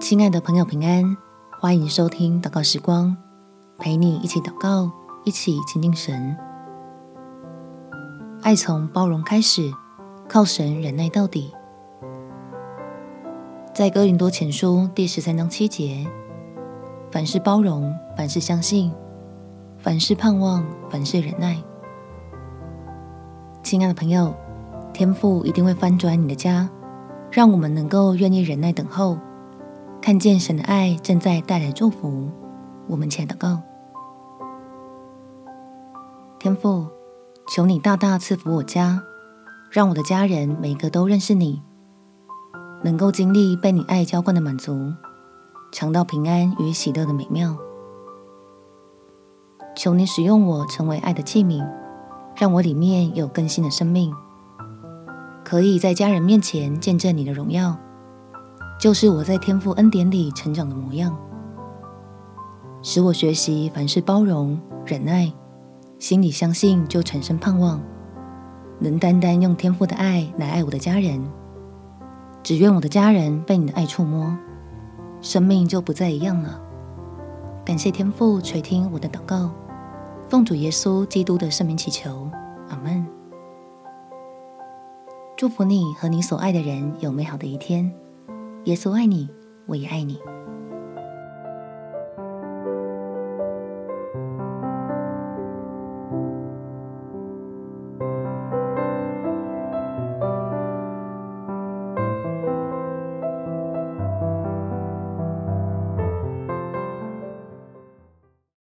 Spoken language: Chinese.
亲爱的朋友，平安！欢迎收听祷告时光，陪你一起祷告，一起亲近神。爱从包容开始，靠神忍耐到底。在哥林多前书第十三章七节，凡事包容，凡事相信，凡事盼望，凡事忍耐。亲爱的朋友，天父一定会翻转你的家，让我们能够愿意忍耐等候。看见神的爱正在带来祝福，我们前祷告。天父，求你大大赐福我家，让我的家人每个都认识你，能够经历被你爱浇灌的满足，尝到平安与喜乐的美妙。求你使用我成为爱的器皿，让我里面有更新的生命，可以在家人面前见证你的荣耀。就是我在天父恩典里成长的模样，使我学习凡事包容、忍耐，心里相信就产生盼望，能单单用天赋的爱来爱我的家人。只愿我的家人被你的爱触摸，生命就不再一样了。感谢天父垂听我的祷告，奉主耶稣基督的圣名祈求，阿门。祝福你和你所爱的人有美好的一天。耶稣爱你我也爱你。